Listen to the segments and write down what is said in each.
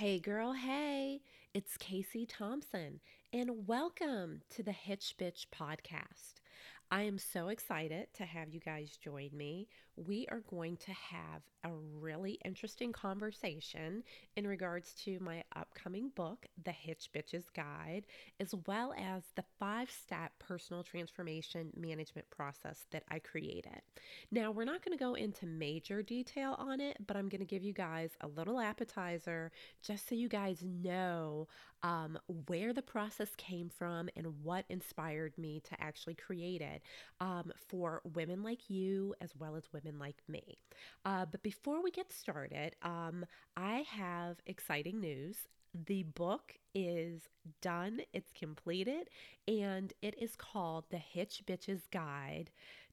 Hey, girl, hey, it's Casey Thompson, and welcome to the Hitch Bitch podcast. I am so excited to have you guys join me. We are going to have a really interesting conversation in regards to my upcoming book, The Hitch Bitches Guide, as well as the five step personal transformation management process that I created. Now, we're not going to go into major detail on it, but I'm going to give you guys a little appetizer just so you guys know um, where the process came from and what inspired me to actually create it um, for women like you as well as women like me. Uh, but before we get started, um, I have exciting news. The book is done, it's completed, and it is called The Hitch Bitches Guide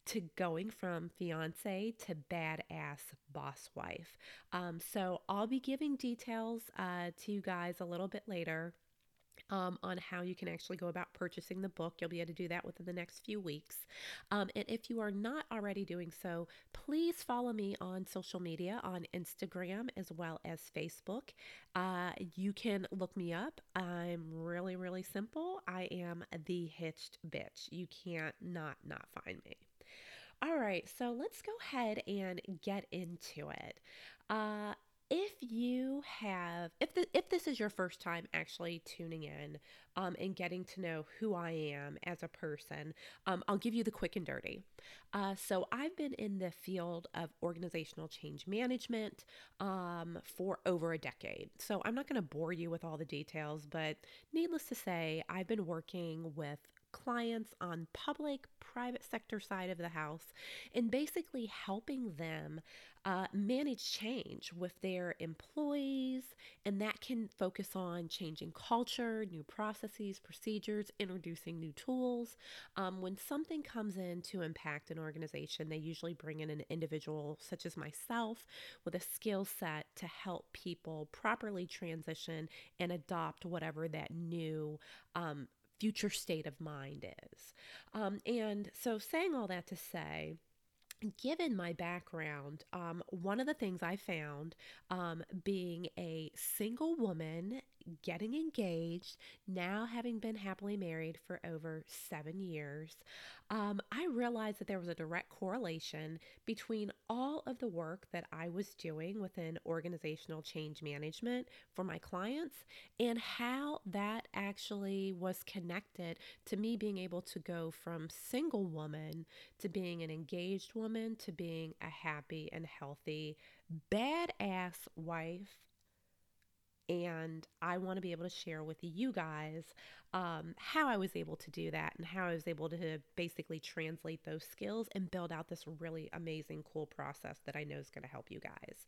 to Going from Fiance to Badass Boss Wife. Um, so I'll be giving details uh, to you guys a little bit later um, on how you can actually go about purchasing the book. You'll be able to do that within the next few weeks. Um, and if you are not already doing so, please follow me on social media on Instagram as well as Facebook. Uh, you can look me up. I'm really, really simple. I am the hitched bitch. You can't not not find me. All right, so let's go ahead and get into it. Uh, if you have if the, if this is your first time actually tuning in um, and getting to know who I am as a person, um, I'll give you the quick and dirty. Uh, so I've been in the field of organizational change management um, for over a decade. So I'm not going to bore you with all the details, but needless to say, I've been working with clients on public private sector side of the house and basically helping them uh, manage change with their employees and that can focus on changing culture new processes procedures introducing new tools um, when something comes in to impact an organization they usually bring in an individual such as myself with a skill set to help people properly transition and adopt whatever that new um, future state of mind is. Um, and so, saying all that to say, given my background, um, one of the things I found um, being a single woman getting engaged, now having been happily married for over seven years, um, I realized that there was a direct correlation between all of the work that I was doing within organizational change management for my clients and how that actually was connected to me being able to go from single woman to being an engaged woman to being a happy and healthy, badass wife and I want to be able to share with you guys um, how I was able to do that and how I was able to basically translate those skills and build out this really amazing, cool process that I know is going to help you guys.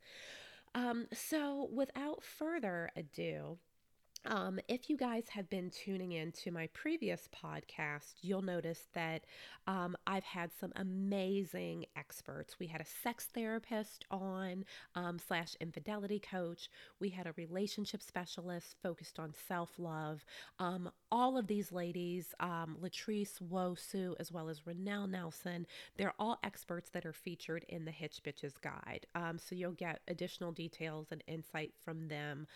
Um, so, without further ado, um, if you guys have been tuning in to my previous podcast, you'll notice that um, I've had some amazing experts. We had a sex therapist on, um, slash infidelity coach. We had a relationship specialist focused on self love. Um, all of these ladies, um, Latrice Wosu, as well as Renelle Nelson, they're all experts that are featured in the Hitch Bitches Guide. Um, so you'll get additional details and insight from them,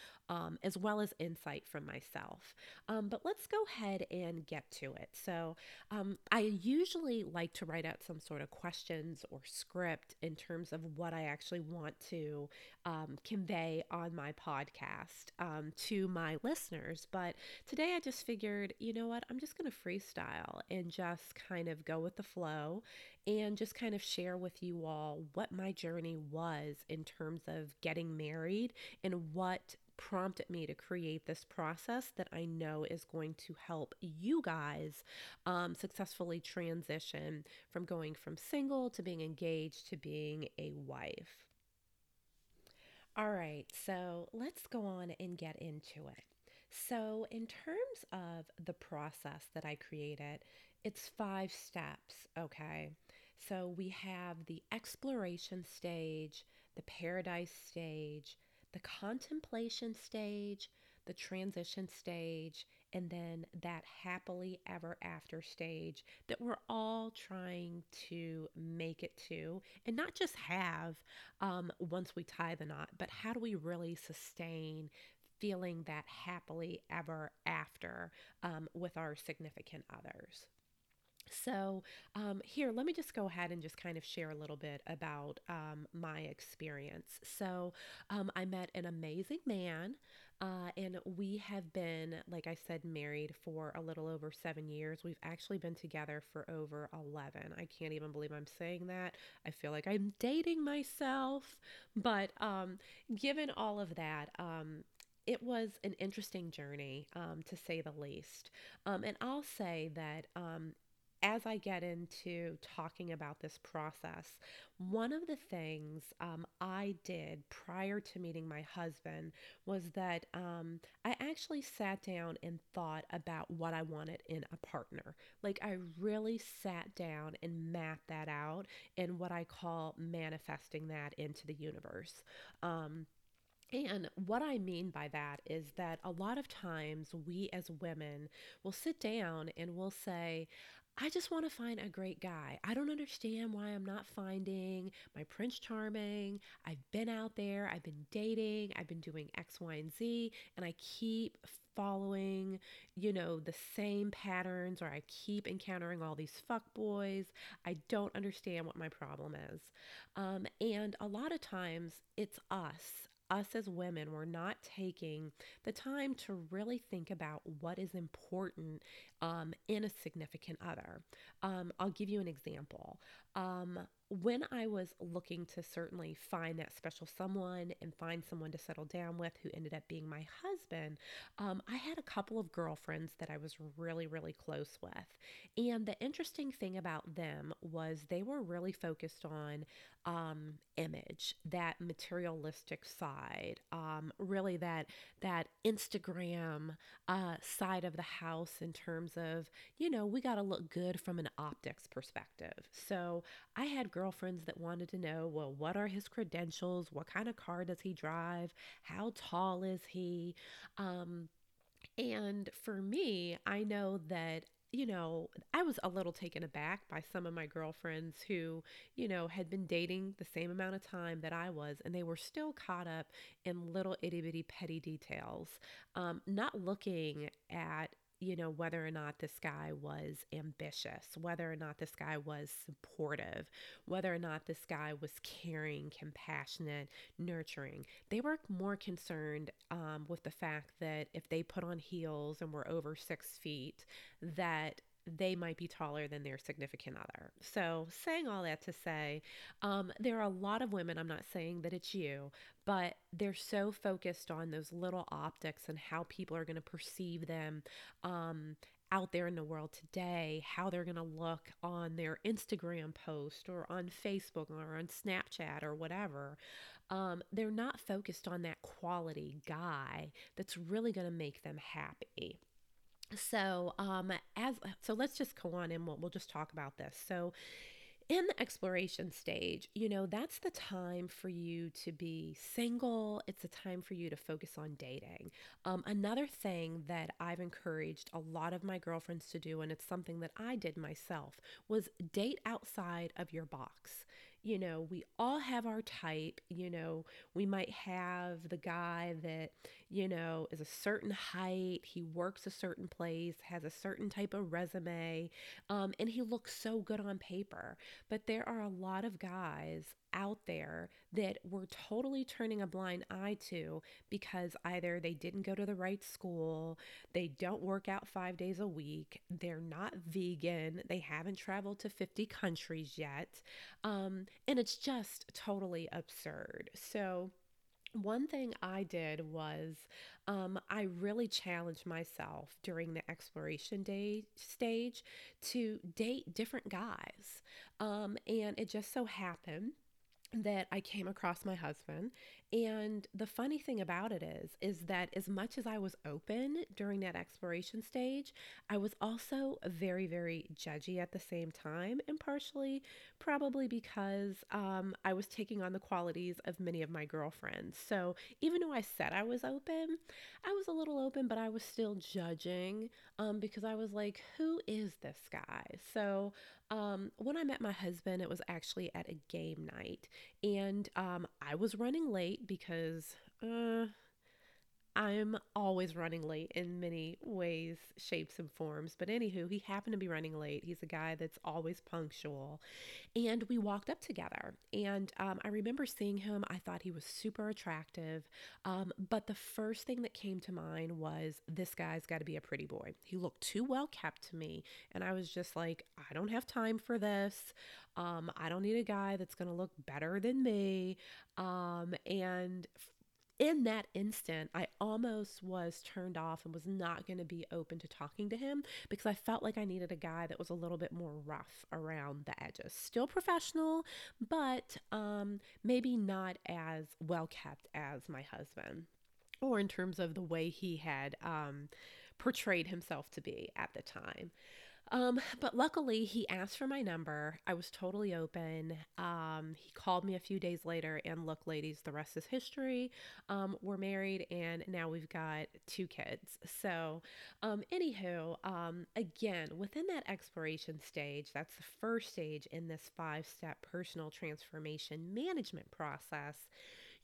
as well as insight from myself. Um, but let's go ahead and get to it. So, um, I usually like to write out some sort of questions or script in terms of what I actually want to um, convey on my podcast um, to my listeners. But today I just figured, you know what, I'm just going to freestyle and just kind of go with the flow and just kind of share with you all what my journey was in terms of getting married and what prompted me to create this process that I know is going to help you guys um, successfully transition from going from single to being engaged to being a wife. All right, so let's go on and get into it. So, in terms of the process that I created, it's five steps, okay? So, we have the exploration stage, the paradise stage, the contemplation stage, the transition stage, and then that happily ever after stage that we're all trying to make it to, and not just have um, once we tie the knot, but how do we really sustain feeling that happily ever after um, with our significant others. So, um, here, let me just go ahead and just kind of share a little bit about um, my experience. So, um, I met an amazing man, uh, and we have been, like I said, married for a little over seven years. We've actually been together for over 11. I can't even believe I'm saying that. I feel like I'm dating myself. But um, given all of that, um, it was an interesting journey, um, to say the least. Um, and I'll say that um, as I get into talking about this process, one of the things um, I did prior to meeting my husband was that um, I actually sat down and thought about what I wanted in a partner. Like, I really sat down and mapped that out in what I call manifesting that into the universe. Um, and what I mean by that is that a lot of times we as women will sit down and we'll say, I just want to find a great guy. I don't understand why I'm not finding my Prince Charming. I've been out there, I've been dating, I've been doing X, Y, and Z, and I keep following, you know, the same patterns or I keep encountering all these fuck boys. I don't understand what my problem is. Um, and a lot of times it's us us as women, we're not taking the time to really think about what is important um, in a significant other. Um, I'll give you an example. Um, when I was looking to certainly find that special someone and find someone to settle down with who ended up being my husband, um, I had a couple of girlfriends that I was really, really close with. And the interesting thing about them was they were really focused on um, image, that materialistic side, um, really that that Instagram uh, side of the house in terms of, you know, we got to look good from an optics perspective. So I had girlfriends that wanted to know, well, what are his credentials? What kind of car does he drive? How tall is he? Um, and for me, I know that you know, I was a little taken aback by some of my girlfriends who, you know, had been dating the same amount of time that I was, and they were still caught up in little itty bitty petty details, um, not looking at you know, whether or not this guy was ambitious, whether or not this guy was supportive, whether or not this guy was caring, compassionate, nurturing. They were more concerned um, with the fact that if they put on heels and were over six feet, that they might be taller than their significant other. So, saying all that to say, um, there are a lot of women, I'm not saying that it's you, but they're so focused on those little optics and how people are going to perceive them um, out there in the world today, how they're going to look on their Instagram post or on Facebook or on Snapchat or whatever. Um, they're not focused on that quality guy that's really going to make them happy so um as so let's just go on and we'll, we'll just talk about this so in the exploration stage, you know, that's the time for you to be single. It's a time for you to focus on dating. Um, another thing that I've encouraged a lot of my girlfriends to do, and it's something that I did myself, was date outside of your box you know, we all have our type. You know, we might have the guy that, you know, is a certain height, he works a certain place, has a certain type of resume, um, and he looks so good on paper. But there are a lot of guys out there that we're totally turning a blind eye to because either they didn't go to the right school, they don't work out five days a week, they're not vegan, they haven't traveled to 50 countries yet, um, and it's just totally absurd. So, one thing I did was um, I really challenged myself during the exploration day stage to date different guys. Um, and it just so happened that I came across my husband. And the funny thing about it is is that as much as I was open during that exploration stage, I was also very very judgy at the same time and partially probably because um, I was taking on the qualities of many of my girlfriends. So even though I said I was open, I was a little open, but I was still judging um, because I was like, who is this guy? So um, when I met my husband, it was actually at a game night, and um, I was running late because. Uh, I'm always running late in many ways, shapes, and forms. But anywho, he happened to be running late. He's a guy that's always punctual. And we walked up together. And um, I remember seeing him. I thought he was super attractive. Um, but the first thing that came to mind was this guy's got to be a pretty boy. He looked too well kept to me. And I was just like, I don't have time for this. Um, I don't need a guy that's going to look better than me. Um, and in that instant, I almost was turned off and was not going to be open to talking to him because I felt like I needed a guy that was a little bit more rough around the edges. Still professional, but um, maybe not as well kept as my husband, or in terms of the way he had um, portrayed himself to be at the time. Um, but luckily, he asked for my number. I was totally open. Um, he called me a few days later, and look, ladies, the rest is history. Um, we're married, and now we've got two kids. So, um, anywho, um, again, within that exploration stage, that's the first stage in this five step personal transformation management process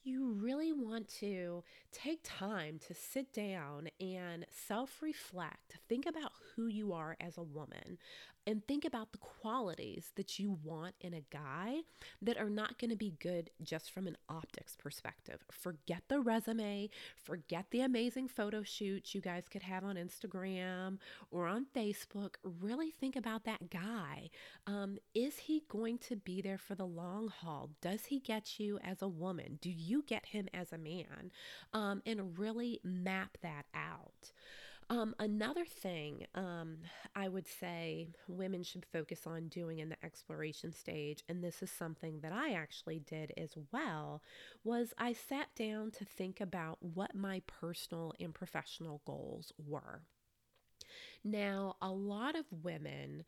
you really want to take time to sit down and self reflect. Think about who you are as a woman and think about the qualities that you want in a guy that are not going to be good just from an optics perspective. Forget the resume, forget the amazing photo shoots you guys could have on Instagram or on Facebook. Really think about that guy. Um, is he going to be there for the long haul? Does he get you as a woman? Do you get him as a man? Um, and really map that out. Um, another thing um, I would say women should focus on doing in the exploration stage, and this is something that I actually did as well, was I sat down to think about what my personal and professional goals were. Now, a lot of women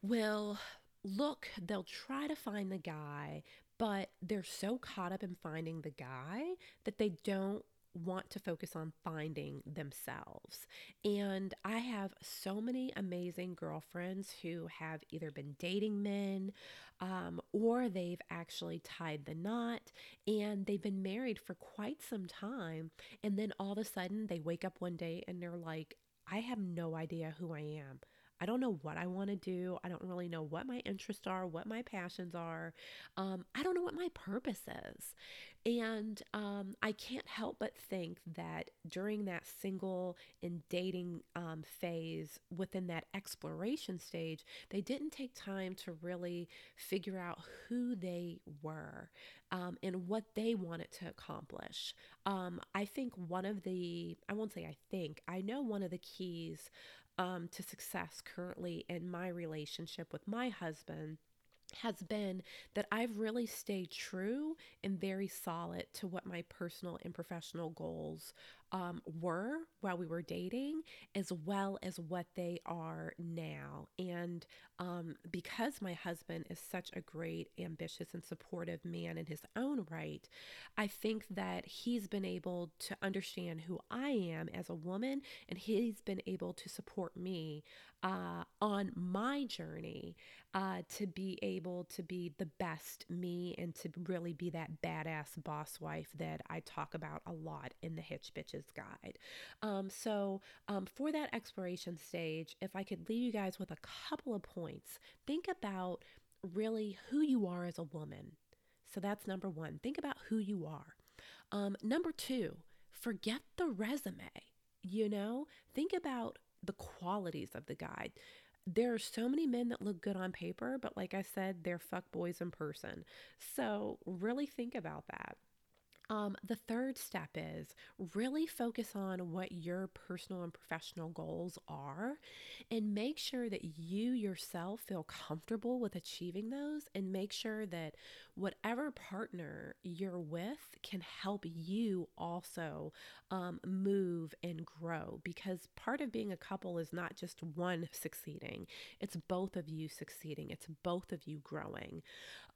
will look, they'll try to find the guy, but they're so caught up in finding the guy that they don't want to focus on finding themselves. And I have so many amazing girlfriends who have either been dating men um, or they've actually tied the knot and they've been married for quite some time. And then all of a sudden they wake up one day and they're like, I have no idea who I am. I don't know what I want to do. I don't really know what my interests are, what my passions are. Um, I don't know what my purpose is. And um, I can't help but think that during that single and dating um, phase, within that exploration stage, they didn't take time to really figure out who they were um, and what they wanted to accomplish. Um, I think one of the, I won't say I think, I know one of the keys um, to success currently in my relationship with my husband has been that I've really stayed true and very solid to what my personal and professional goals um, were while we were dating, as well as what they are now. And um, because my husband is such a great, ambitious, and supportive man in his own right, I think that he's been able to understand who I am as a woman, and he's been able to support me uh, on my journey uh, to be able to be the best me and to really be that badass boss wife that I talk about a lot in the Hitch Bitches guide. Um, so, um, for that exploration stage, if I could leave you guys with a couple of points, think about really who you are as a woman. So, that's number one. Think about who you are. Um, number two, forget the resume. You know, think about the qualities of the guide. There are so many men that look good on paper, but like I said, they're fuck boys in person. So, really think about that. Um, the third step is really focus on what your personal and professional goals are and make sure that you yourself feel comfortable with achieving those and make sure that whatever partner you're with can help you also um, move and grow because part of being a couple is not just one succeeding, it's both of you succeeding, it's both of you growing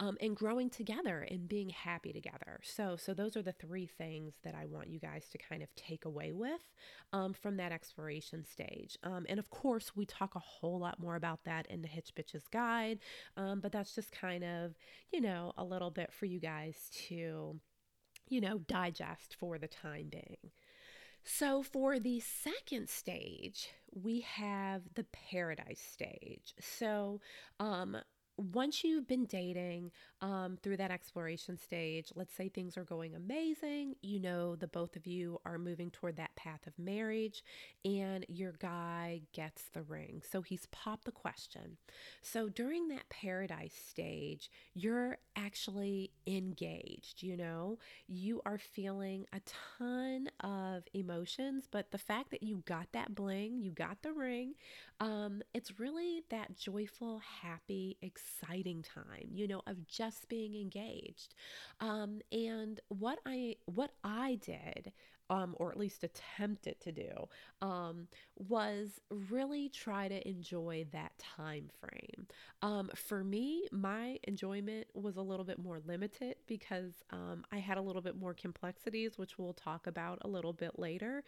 um, and growing together and being happy together. So, so those are the three things that I want you guys to kind of take away with um, from that exploration stage. Um, and of course, we talk a whole lot more about that in the Hitch Bitches Guide, um, but that's just kind of, you know, a little bit for you guys to, you know, digest for the time being. So, for the second stage, we have the paradise stage. So, um, once you've been dating um, through that exploration stage, let's say things are going amazing, you know, the both of you are moving toward that path of marriage, and your guy gets the ring. So he's popped the question. So during that paradise stage, you're actually engaged, you know, you are feeling a ton of emotions, but the fact that you got that bling, you got the ring, um, it's really that joyful, happy, exciting time, you know, of just being engaged. Um, and what I what I did, um, or at least attempted to do, um, was really try to enjoy that time frame. Um, for me, my enjoyment was a little bit more limited because um, I had a little bit more complexities, which we'll talk about a little bit later.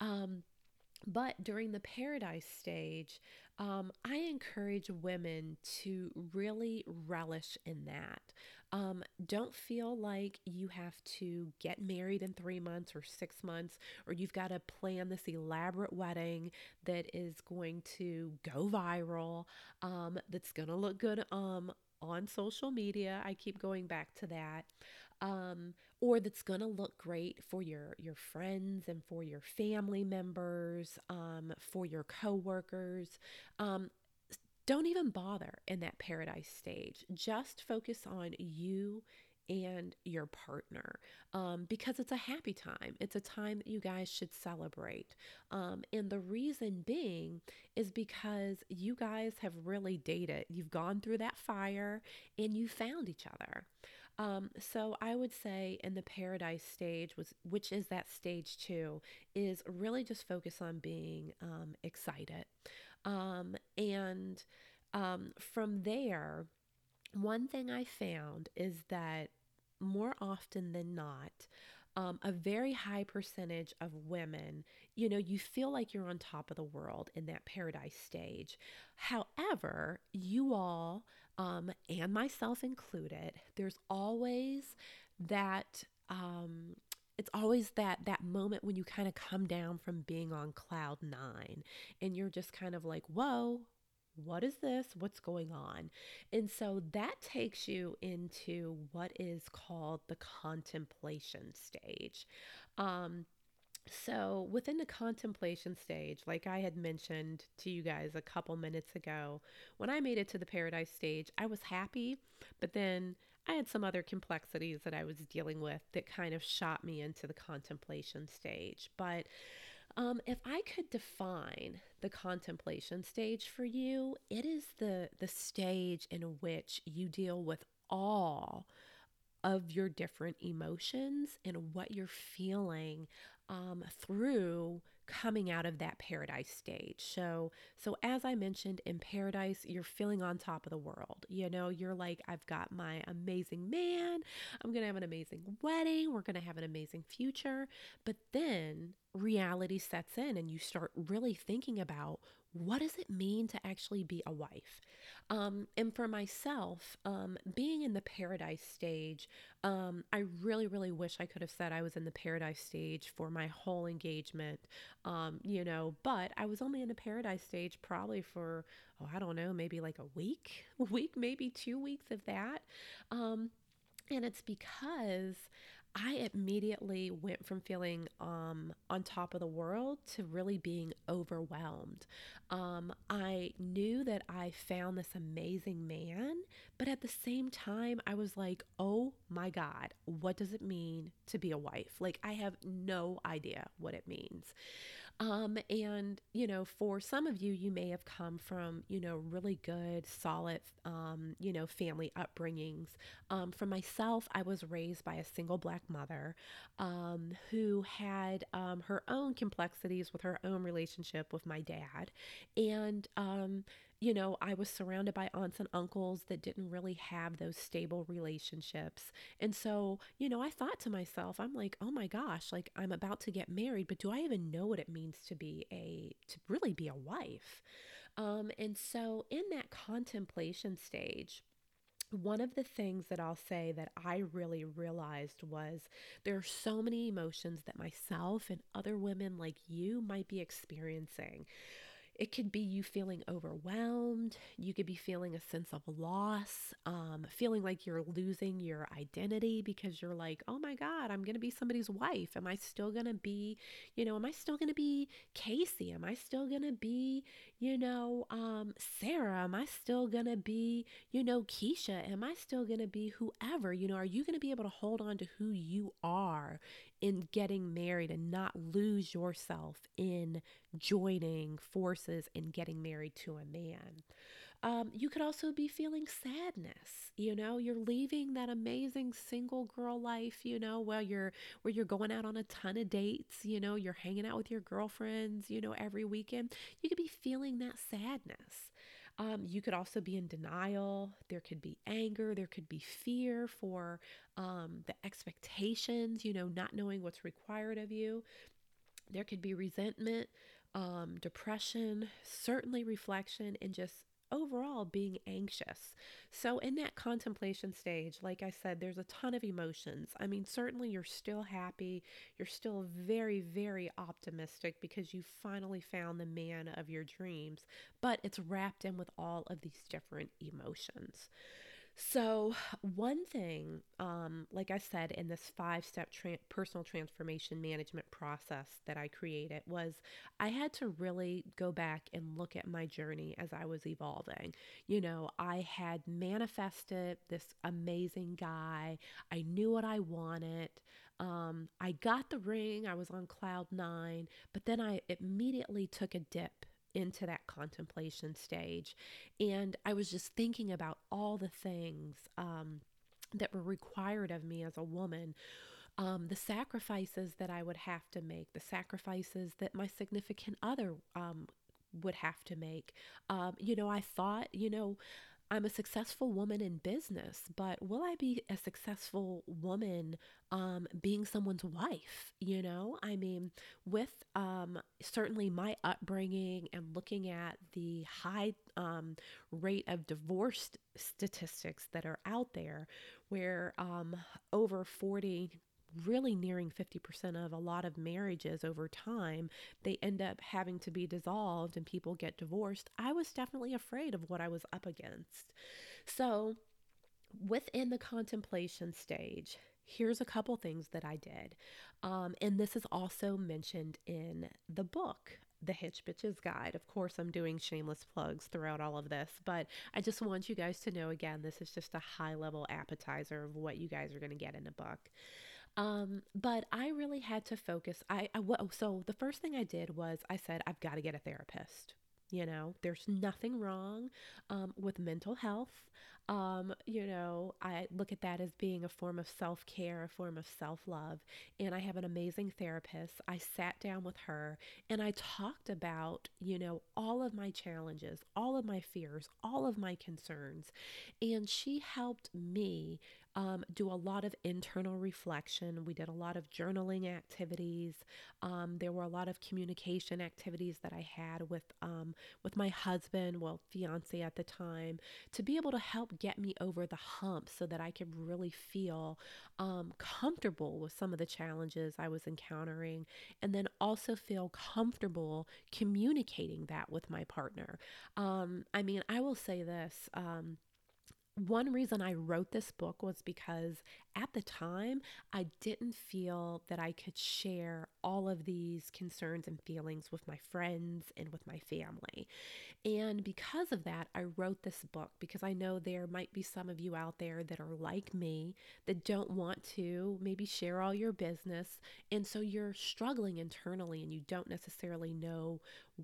Um, but during the paradise stage, um, I encourage women to really relish in that. Um, don't feel like you have to get married in three months or six months, or you've got to plan this elaborate wedding that is going to go viral, um, that's going to look good um, on social media. I keep going back to that um, or that's going to look great for your your friends and for your family members, um, for your coworkers. Um, don't even bother in that paradise stage. Just focus on you and your partner um, because it's a happy time. It's a time that you guys should celebrate. Um, and the reason being is because you guys have really dated. You've gone through that fire and you found each other. Um, so I would say in the paradise stage was, which is that stage two, is really just focus on being um, excited, um, and um, from there, one thing I found is that more often than not, um, a very high percentage of women, you know, you feel like you're on top of the world in that paradise stage. However, you all, um, and myself included, there's always that. Um, it's always that that moment when you kind of come down from being on cloud nine and you're just kind of like whoa what is this? What's going on? And so that takes you into what is called the contemplation stage. Um, so, within the contemplation stage, like I had mentioned to you guys a couple minutes ago, when I made it to the paradise stage, I was happy, but then I had some other complexities that I was dealing with that kind of shot me into the contemplation stage. But um, if I could define the contemplation stage for you, it is the the stage in which you deal with all of your different emotions and what you're feeling um, through coming out of that paradise stage. So, so as I mentioned in paradise, you're feeling on top of the world. You know, you're like, I've got my amazing man. I'm going to have an amazing wedding. We're going to have an amazing future. But then reality sets in and you start really thinking about what does it mean to actually be a wife? Um, and for myself, um, being the paradise stage, um, I really, really wish I could have said I was in the paradise stage for my whole engagement, um, you know, but I was only in the paradise stage probably for, oh, I don't know, maybe like a week, a week, maybe two weeks of that. Um, and it's because I immediately went from feeling um, on top of the world to really being overwhelmed. Um, I knew that I found this amazing man, but at the same time, I was like, oh my God, what does it mean to be a wife? Like, I have no idea what it means. Um, and, you know, for some of you, you may have come from, you know, really good, solid, um, you know, family upbringings. Um, for myself, I was raised by a single black mother um, who had um, her own complexities with her own relationship with my dad. And, um, you know, I was surrounded by aunts and uncles that didn't really have those stable relationships. And so, you know, I thought to myself, I'm like, oh my gosh, like I'm about to get married, but do I even know what it means to be a, to really be a wife? Um, and so in that contemplation stage, one of the things that I'll say that I really realized was there are so many emotions that myself and other women like you might be experiencing. It could be you feeling overwhelmed. You could be feeling a sense of loss, um, feeling like you're losing your identity because you're like, oh my God, I'm going to be somebody's wife. Am I still going to be, you know, am I still going to be Casey? Am I still going to be, you know, um, Sarah? Am I still going to be, you know, Keisha? Am I still going to be whoever? You know, are you going to be able to hold on to who you are in getting married and not lose yourself in joining forces and getting married to a man. Um, you could also be feeling sadness. You know, you're leaving that amazing single girl life. You know, where you're where you're going out on a ton of dates. You know, you're hanging out with your girlfriends. You know, every weekend. You could be feeling that sadness. Um, you could also be in denial. There could be anger. There could be fear for um, the expectations, you know, not knowing what's required of you. There could be resentment, um, depression, certainly reflection, and just overall being anxious. So, in that contemplation stage, like I said, there's a ton of emotions. I mean, certainly you're still happy, you're still very, very optimistic because you finally found the man of your dreams, but it's wrapped in with all of these different emotions. So, one thing, um, like I said, in this five step tra- personal transformation management process that I created, was I had to really go back and look at my journey as I was evolving. You know, I had manifested this amazing guy, I knew what I wanted. Um, I got the ring, I was on cloud nine, but then I immediately took a dip into that contemplation stage. And I was just thinking about all the things um, that were required of me as a woman. Um, the sacrifices that I would have to make, the sacrifices that my significant other um, would have to make. Um, you know, I thought, you know, I'm a successful woman in business, but will I be a successful woman um, being someone's wife? You know, I mean, with um, certainly my upbringing and looking at the high um, rate of divorce statistics that are out there, where um, over 40 really nearing 50% of a lot of marriages over time, they end up having to be dissolved and people get divorced. I was definitely afraid of what I was up against. So, within the contemplation stage, here's a couple things that I did. Um, and this is also mentioned in the book. The Hitch Bitches Guide. Of course, I'm doing shameless plugs throughout all of this, but I just want you guys to know again, this is just a high level appetizer of what you guys are going to get in a book. Um, but I really had to focus. I, I so the first thing I did was I said I've got to get a therapist. You know, there's nothing wrong um, with mental health. Um, you know, I look at that as being a form of self care, a form of self love. And I have an amazing therapist. I sat down with her and I talked about, you know, all of my challenges, all of my fears, all of my concerns. And she helped me um, do a lot of internal reflection. We did a lot of journaling activities. Um, there were a lot of communication activities that I had with um, with my husband, well, fiance at the time, to be able to help get me over the hump, so that I could really feel um, comfortable with some of the challenges I was encountering, and then also feel comfortable communicating that with my partner. Um, I mean, I will say this um, one reason I wrote this book was because at the time, I didn't feel that I could share all of these concerns and feelings with my friends and with my family. And because of that, I wrote this book because I know there might be some of you out there that are like me that don't want to maybe share all your business. And so you're struggling internally and you don't necessarily know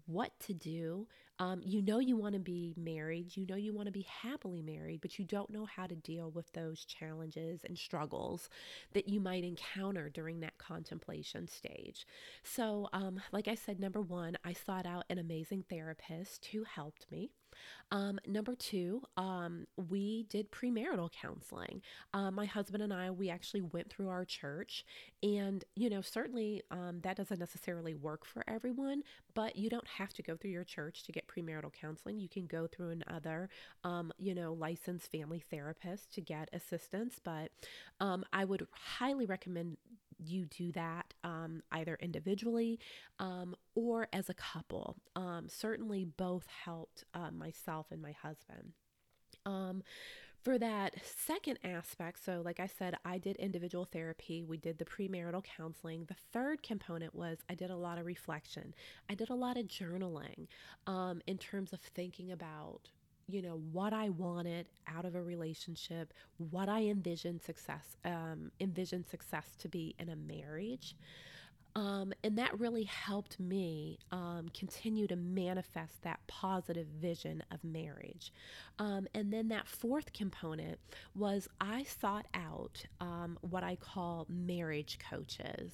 what to do. Um, you know you want to be married, you know you want to be happily married, but you don't know how to deal with those challenges and struggles that you might encounter during that contemplation stage. So, um, like I said, number one, I sought out an amazing therapist who helped me. Um, number two, um, we did premarital counseling. Uh, my husband and I, we actually went through our church, and you know, certainly um, that doesn't necessarily work for everyone, but you don't have to go through your church to get premarital counseling. You can go through another, um, you know, licensed family therapist to get assistance. But um, I would highly recommend you do that um, either individually um, or as a couple. Um, certainly, both helped uh, myself and my husband. Um, for that second aspect, so like I said, I did individual therapy, we did the premarital counseling. The third component was I did a lot of reflection, I did a lot of journaling um, in terms of thinking about you know what I wanted out of a relationship, what I envisioned success, um, envisioned success to be in a marriage. Um, and that really helped me um, continue to manifest that positive vision of marriage. Um, and then that fourth component was I sought out um, what I call marriage coaches.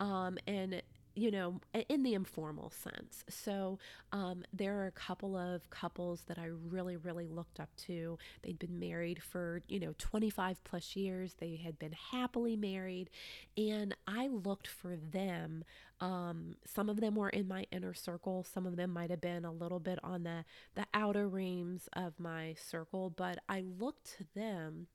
Um, and you know, in the informal sense. So um, there are a couple of couples that I really, really looked up to. They'd been married for, you know, 25 plus years. They had been happily married. And I looked for them. Um, some of them were in my inner circle. Some of them might have been a little bit on the, the outer rings of my circle, but I looked to them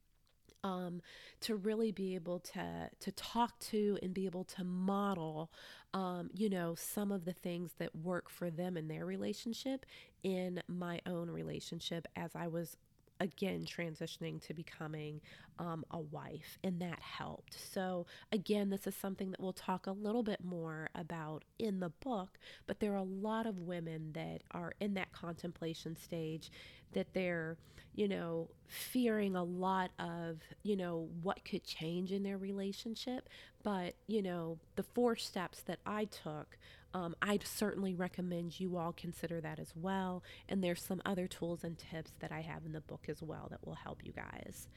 um, to really be able to to talk to and be able to model, um, you know, some of the things that work for them in their relationship in my own relationship as I was again transitioning to becoming um, a wife, and that helped. So, again, this is something that we'll talk a little bit more about in the book, but there are a lot of women that are in that contemplation stage that they're, you know, fearing a lot of, you know, what could change in their relationship. But, you know, the four steps that I took um, I'd certainly recommend you all consider that as well. And there's some other tools and tips that I have in the book as well that will help you guys.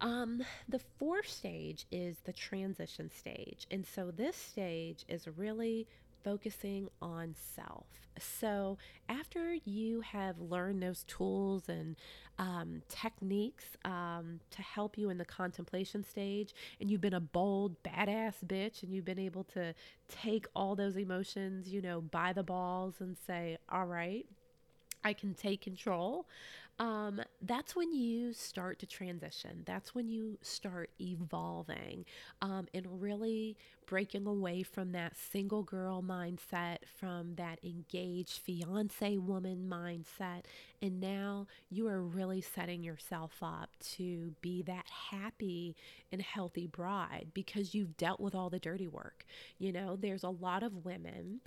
Um, the fourth stage is the transition stage. And so this stage is really focusing on self. So, after you have learned those tools and um, techniques um, to help you in the contemplation stage, and you've been a bold, badass bitch, and you've been able to take all those emotions, you know, by the balls and say, all right, I can take control um, that's when you start to transition. That's when you start evolving um, and really breaking away from that single girl mindset, from that engaged fiance woman mindset. And now you are really setting yourself up to be that happy and healthy bride because you've dealt with all the dirty work. You know, there's a lot of women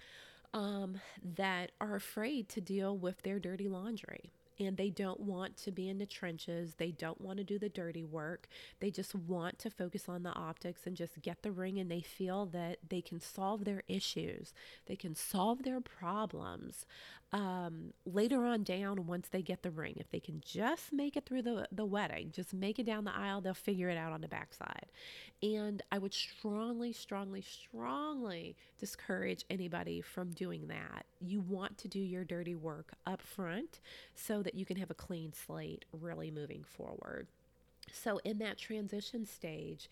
um, that are afraid to deal with their dirty laundry and they don't want to be in the trenches. They don't want to do the dirty work. They just want to focus on the optics and just get the ring, and they feel that they can solve their issues, they can solve their problems um, later on down once they get the ring. If they can just make it through the, the wedding, just make it down the aisle, they'll figure it out on the backside. And I would strongly, strongly, strongly discourage anybody from doing that. You want to do your dirty work up front so that you can have a clean slate really moving forward. So, in that transition stage,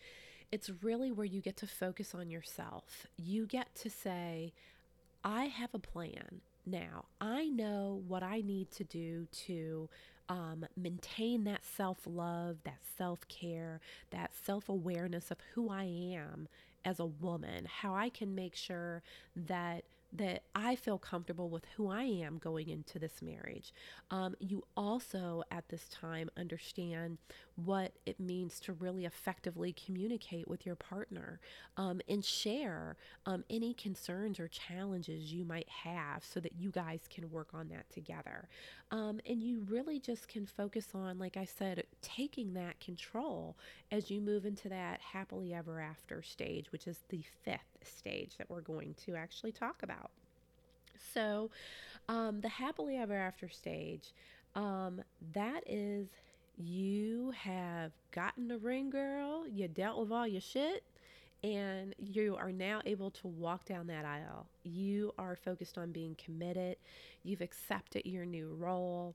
it's really where you get to focus on yourself. You get to say, I have a plan now. I know what I need to do to um, maintain that self love, that self care, that self awareness of who I am as a woman, how I can make sure that that I feel comfortable with who I am going into this marriage. Um, you also, at this time, understand what it means to really effectively communicate with your partner um, and share um, any concerns or challenges you might have so that you guys can work on that together. Um, and you really just can focus on, like I said, taking that control as you move into that happily ever after stage, which is the fifth stage that we're going to actually talk about. So, um, the happily ever after stage, um, that is you have gotten the ring, girl, you dealt with all your shit, and you are now able to walk down that aisle. You are focused on being committed. You've accepted your new role.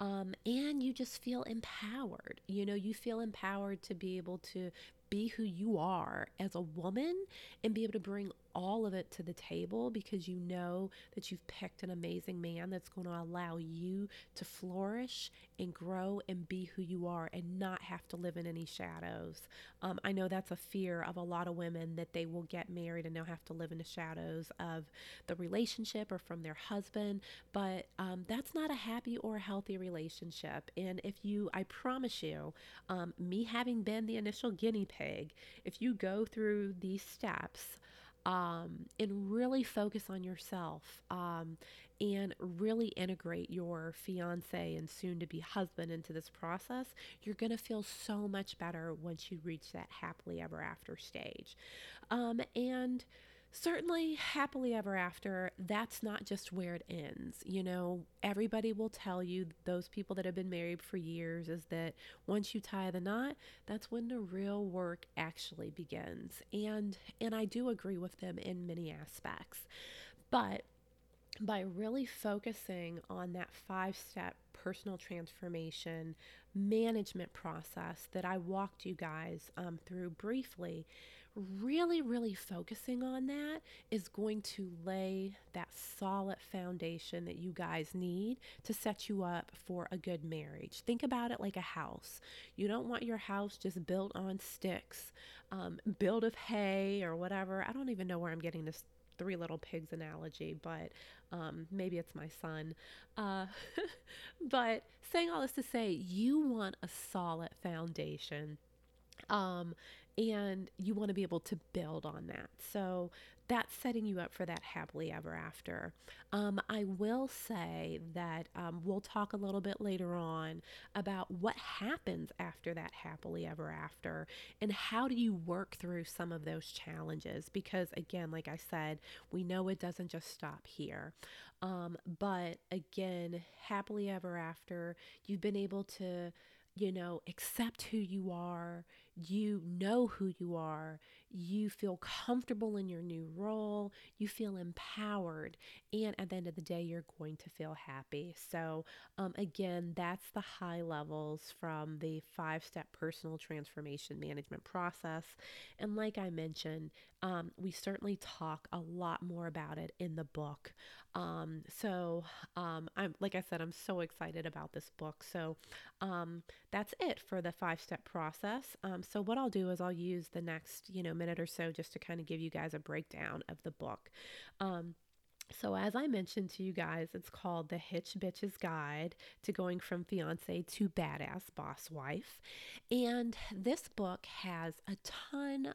Um, and you just feel empowered. You know, you feel empowered to be able to be who you are as a woman and be able to bring all of it to the table because you know that you've picked an amazing man that's going to allow you to flourish and grow and be who you are and not have to live in any shadows. Um, I know that's a fear of a lot of women that they will get married and they'll have to live in the shadows of the relationship or from their husband, but um, that's not a happy or a healthy relationship. And if you, I promise you, um, me having been the initial guinea pig, if you go through these steps, um, and really focus on yourself um, and really integrate your fiance and soon to be husband into this process, you're going to feel so much better once you reach that happily ever after stage. Um, and certainly happily ever after that's not just where it ends you know? Everybody will tell you those people that have been married for years is that once you tie the knot that's when the real work actually begins. And and I do agree with them in many aspects. But by really focusing on that five step personal transformation management process that I walked you guys um, through briefly, really, really focusing on that is going to lay that solid foundation that you guys need to set you up for a good marriage. Think about it like a house. You don't want your house just built on sticks, um, built of hay or whatever. I don't even know where I'm getting this three little pigs analogy, but um, maybe it's my son. Uh, but saying all this to say, you want a solid foundation. Um, and you want to be able to build on that. So that's setting you up for that happily ever after. Um, I will say that um, we'll talk a little bit later on about what happens after that happily ever after and how do you work through some of those challenges. Because, again, like I said, we know it doesn't just stop here. Um, but again, happily ever after, you've been able to you know, accept who you are, you know who you are, you feel comfortable in your new role, you feel empowered, and at the end of the day, you're going to feel happy. So, um, again, that's the high levels from the five step personal transformation management process. And like I mentioned, um, we certainly talk a lot more about it in the book. Um, so, um, I'm like I said, I'm so excited about this book. So, um, that's it for the five step process. So, what I'll do is I'll use the next, you know, minute or so just to kind of give you guys a breakdown of the book. Um, so, as I mentioned to you guys, it's called The Hitch Bitch's Guide to Going from Fiance to Badass Boss Wife. And this book has a ton,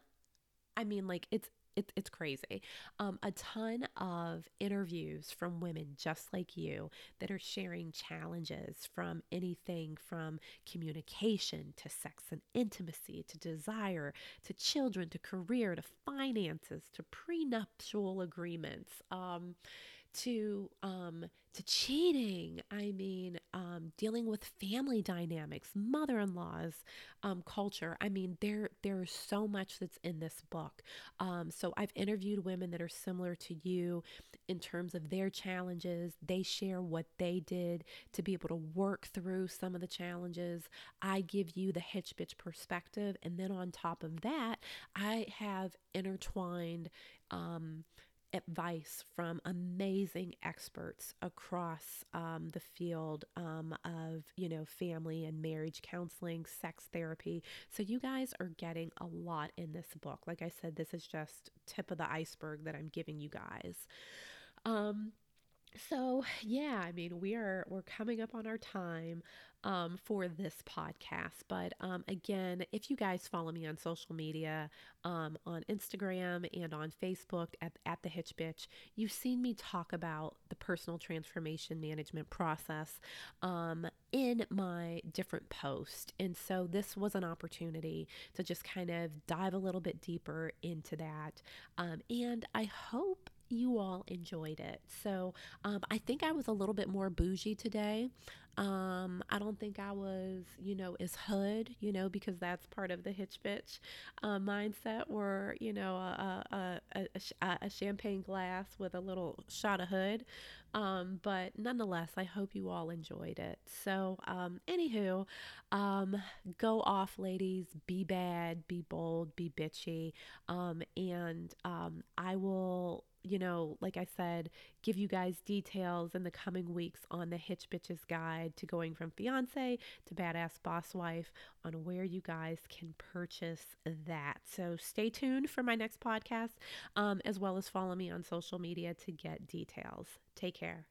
I mean, like, it's it's it's crazy. Um, a ton of interviews from women just like you that are sharing challenges from anything from communication to sex and intimacy to desire to children to career to finances to prenuptial agreements. Um, to um, to cheating. I mean, um, dealing with family dynamics, mother-in-laws, um, culture. I mean, there there's so much that's in this book. Um, so I've interviewed women that are similar to you in terms of their challenges. They share what they did to be able to work through some of the challenges. I give you the hitch bitch perspective, and then on top of that, I have intertwined. Um, advice from amazing experts across um, the field um, of you know family and marriage counseling sex therapy. So you guys are getting a lot in this book. Like i said this is just tip of the iceberg that i'm giving you guys. Um, so yeah i mean we are we're coming up on our time um, for this podcast. But um, again, if you guys follow me on social media, um, on Instagram and on Facebook at, at The Hitch Bitch, you've seen me talk about the personal transformation management process um, in my different posts. And so this was an opportunity to just kind of dive a little bit deeper into that. Um, and I hope you all enjoyed it. So um, I think I was a little bit more bougie today. Um, I don't think I was, you know, as hood, you know, because that's part of the hitch bitch uh, mindset where, you know, a, a, a, a, champagne glass with a little shot of hood. Um, but nonetheless, I hope you all enjoyed it. So, um, anywho, um, go off, ladies. Be bad, be bold, be bitchy. Um, and um, I will you know, like I said, give you guys details in the coming weeks on the Hitch Bitches Guide to going from fiance to badass boss wife on where you guys can purchase that. So stay tuned for my next podcast, um, as well as follow me on social media to get details. Take care.